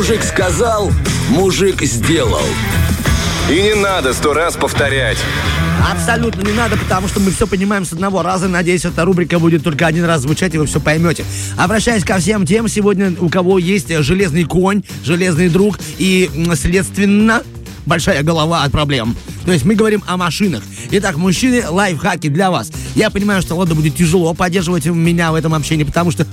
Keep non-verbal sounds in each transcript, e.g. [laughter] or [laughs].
Мужик сказал, мужик сделал. И не надо сто раз повторять. Абсолютно не надо, потому что мы все понимаем с одного раза. Надеюсь, эта рубрика будет только один раз звучать, и вы все поймете. Обращаясь ко всем тем, сегодня у кого есть железный конь, железный друг и, следственно, большая голова от проблем. То есть мы говорим о машинах. Итак, мужчины, лайфхаки для вас. Я понимаю, что ладно, будет тяжело поддерживать меня в этом общении, потому что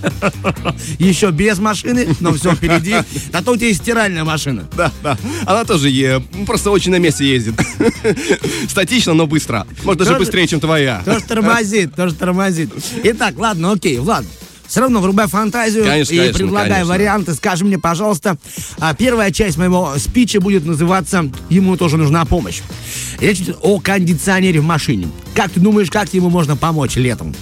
[laughs] еще без машины, но все впереди. А то у тебя есть стиральная машина. Да, да. Она тоже е- просто очень на месте ездит. [laughs] Статично, но быстро. Может, даже быстрее, чем твоя. Тоже тормозит, тоже тормозит. Итак, ладно, окей, Влад. Все равно врубай фантазию Конечно, и конечно, предлагай конечно. варианты. Скажи мне, пожалуйста, а, первая часть моего спича будет называться «Ему тоже нужна помощь». Речь идет о кондиционере в машине. Как ты думаешь, как ему можно помочь летом?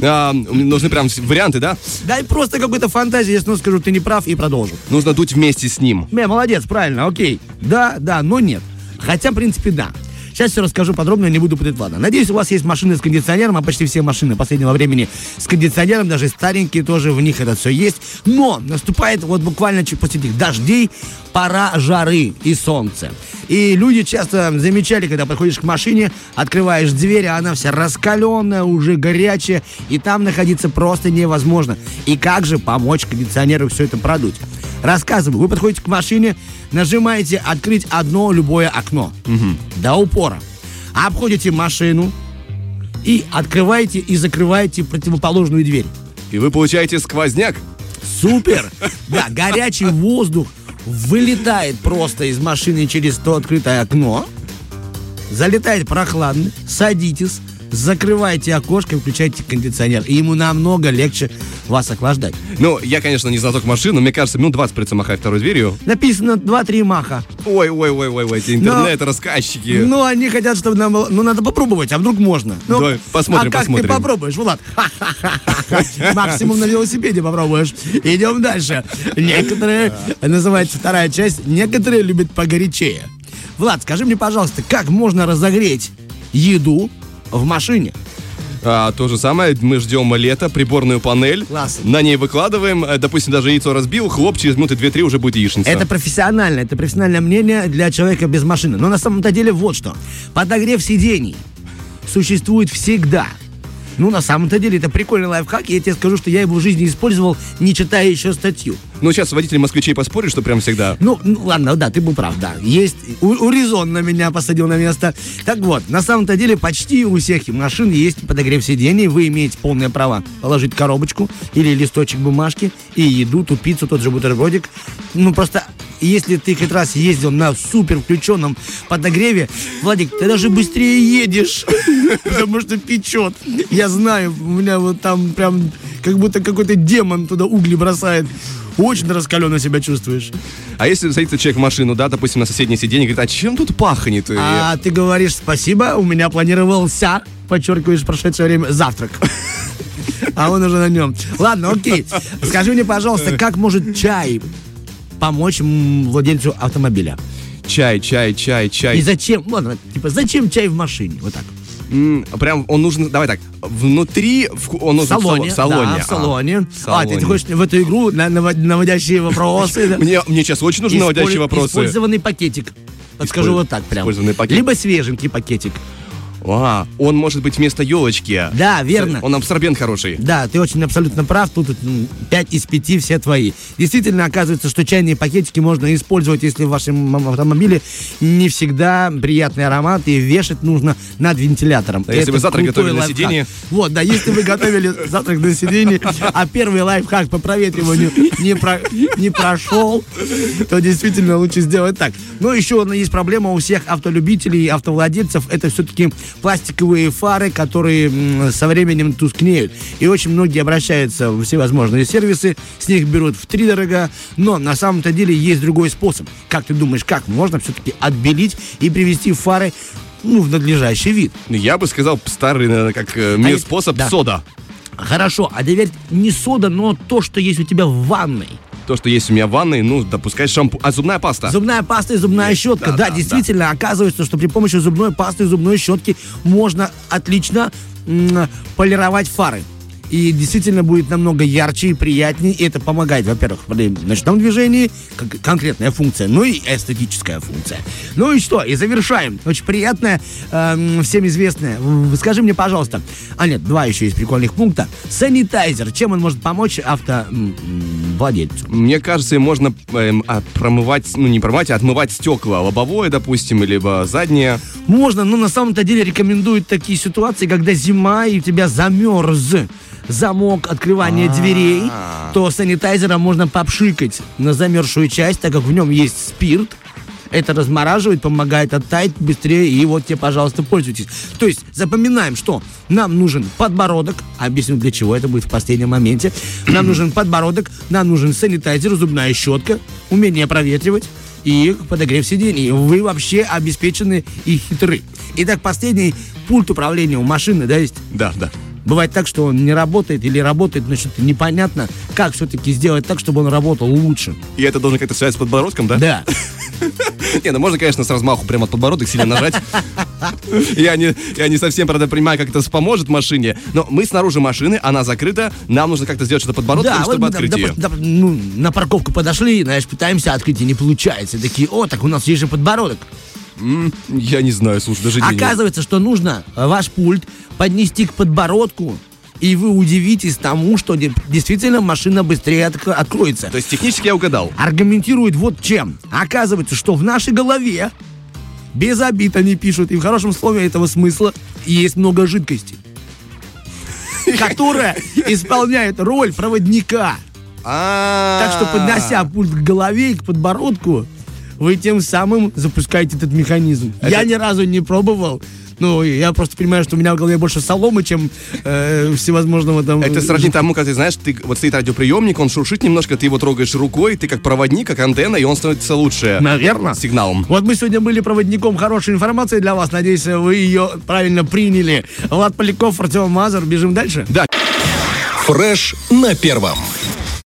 А, нужны прям варианты, да? Дай просто какую-то фантазию, если ну, скажу, ты не прав, и продолжу. Нужно дуть вместе с ним. Не, молодец, правильно, окей. Да, да, но нет. Хотя, в принципе, да. Сейчас все расскажу подробно, не буду путать ладно. Надеюсь, у вас есть машины с кондиционером, а почти все машины последнего времени с кондиционером, даже старенькие тоже, в них это все есть. Но наступает вот буквально после этих дождей пора жары и солнца. И люди часто замечали, когда подходишь к машине, открываешь дверь, а она вся раскаленная, уже горячая, и там находиться просто невозможно. И как же помочь кондиционеру все это продуть? Рассказываю. Вы подходите к машине, нажимаете «Открыть одно любое окно» до упора. Обходите машину и открываете и закрываете противоположную дверь. И вы получаете сквозняк. Супер! [laughs] Да, горячий воздух вылетает просто из машины через то открытое окно, залетает прохладный, садитесь, закрывайте окошко и включайте кондиционер. И ему намного легче вас охлаждать. Ну, я, конечно, не знаток машин, но мне кажется, минут 20 придется махать второй дверью. Написано 2-3 маха. Ой, ой, ой, ой, ой, эти интернет-рассказчики. Ну, они хотят, чтобы нам было... Ну, надо попробовать, а вдруг можно? Ну, Давай, посмотрим, а как посмотрим. ты попробуешь, Влад? Максимум на велосипеде попробуешь. Идем дальше. Некоторые, называется вторая часть, некоторые любят погорячее. Влад, скажи мне, пожалуйста, как можно разогреть еду в машине? А, то же самое, мы ждем лето, приборную панель. Классно. На ней выкладываем, э, допустим, даже яйцо разбил, хлоп, через минуты 2-3 уже будет яичница. Это профессионально, это профессиональное мнение для человека без машины. Но на самом-то деле вот что. Подогрев сидений существует всегда. Ну, на самом-то деле, это прикольный лайфхак. и Я тебе скажу, что я его в жизни использовал, не читая еще статью. Ну, сейчас водители москвичей поспорят, что прям всегда. Ну, ну, ладно, да, ты был прав, да. Есть, у, урезон на меня посадил на место. Так вот, на самом-то деле почти у всех машин есть подогрев сидений. Вы имеете полное право положить коробочку или листочек бумажки и еду, ту пиццу, тот же бутербродик. Ну, просто если ты хоть раз ездил на супер включенном подогреве, Владик, ты даже быстрее едешь, [laughs] потому что печет. Я знаю, у меня вот там прям как будто какой-то демон туда угли бросает. Очень раскаленно себя чувствуешь. А если садится человек в машину, да, допустим, на соседнее сиденье, говорит, а чем тут пахнет? И- А ты говоришь спасибо, у меня планировался, подчеркиваешь прошедшее время, завтрак. [laughs] А он уже на нем. Ладно, окей. Скажи мне, пожалуйста, как может чай помочь владельцу автомобиля? Чай, чай, чай, чай. И зачем, ладно, типа, зачем чай в машине? Вот так. М, Прям он нужен, давай так, внутри, в- он нужен салоне. сало- в салоне. Да, в салоне. А, в А, ты салоне. хочешь в эту игру на- навод- наводящие вопросы? Мне, мне сейчас очень нужны наводящие вопросы. Использованный пакетик. Подскажу вот так прям. использованный пакет. Либо свеженький пакетик. А, он может быть вместо елочки. Да, верно. Он абсорбент хороший. Да, ты очень абсолютно прав. Тут м, 5 из 5 все твои. Действительно, оказывается, что чайные пакетики можно использовать, если в вашем автомобиле не всегда приятный аромат, и вешать нужно над вентилятором. Да, если вы завтрак готовили на лайфхак. сиденье. Вот, да, если вы готовили [laughs] завтрак на сиденье, а первый лайфхак по проветриванию не, про- не прошел, то действительно лучше сделать так. Но еще одна есть проблема у всех автолюбителей и автовладельцев. Это все-таки пластиковые фары, которые со временем тускнеют. И очень многие обращаются в всевозможные сервисы, с них берут в три дорога. Но на самом-то деле есть другой способ. Как ты думаешь, как можно все-таки отбелить и привести фары ну, в надлежащий вид? Я бы сказал, старый, наверное, как э, А способ да. сода. Хорошо, а теперь не сода, но то, что есть у тебя в ванной. То, что есть у меня в ванной, ну, допускай шампунь. А зубная паста? Зубная паста и зубная Есть, щетка. да, Да, да, действительно, оказывается, что при помощи зубной пасты и зубной щетки можно отлично м, полировать фары. и действительно будет намного ярче и приятнее. И это помогает, во-первых, при ночном движении, конкретная функция, ну и эстетическая функция. Ну и что? И завершаем. Очень приятная, эм, всем известная. В- Скажи мне, пожалуйста, а нет, два еще есть прикольных пункта. Санитайзер. Чем он может помочь автовладельцу? Мне кажется, можно эм, а, промывать, ну не промывать, а отмывать стекла. Лобовое, допустим, либо заднее. Можно, но на самом-то деле рекомендуют такие ситуации, когда зима и у тебя замерз замок открывания дверей, то санитайзером можно попшикать на замерзшую часть, так как в нем есть спирт. Это размораживает, помогает оттаять быстрее, и вот тебе, пожалуйста, пользуйтесь. То есть запоминаем, что нам нужен подбородок, объясню для чего, это будет в последнем моменте. Нам [clears throat] нужен подбородок, нам нужен санитайзер, зубная щетка, умение проветривать, и подогрев сидений. Вы вообще обеспечены и хитры. Итак, последний пульт управления у машины, да, есть? Да, да. Бывает так, что он не работает или работает, но что-то непонятно, как все-таки сделать так, чтобы он работал лучше. И это должен как-то связать с подбородком, да? Да. [laughs] Не, ну можно, конечно, с размаху прямо от подбородок сильно нажать. Я не, я не совсем, правда, понимаю, как это поможет машине. Но мы снаружи машины, она закрыта, нам нужно как-то сделать что-то подбородком, Да, чтобы вот, открыть да, ее. да, ну, на парковку подошли, знаешь, пытаемся открыть, и не получается. Такие, о, так у нас есть же подбородок. Я не знаю, слушай, даже. Оказывается, что нужно э, ваш пульт поднести к подбородку, и вы удивитесь тому, что де- действительно машина быстрее отк- откроется. То есть технически я угадал. аргументирует вот чем. Оказывается, что в нашей голове, без обид они пишут, и в хорошем слове этого смысла, есть много жидкости, [laughs] которая исполняет роль проводника. Так что, поднося пульт к голове и к подбородку, вы тем самым запускаете этот механизм. Я ни разу не пробовал. Ну, я просто понимаю, что у меня в голове больше соломы, чем э, всевозможного там... Это сродни тому, как ты знаешь, ты вот стоит радиоприемник, он шуршит немножко, ты его трогаешь рукой, ты как проводник, как антенна, и он становится лучше Наверное. сигналом. Вот мы сегодня были проводником хорошей информации для вас. Надеюсь, вы ее правильно приняли. Влад Поляков, Артем Мазур. Бежим дальше. Фреш на первом.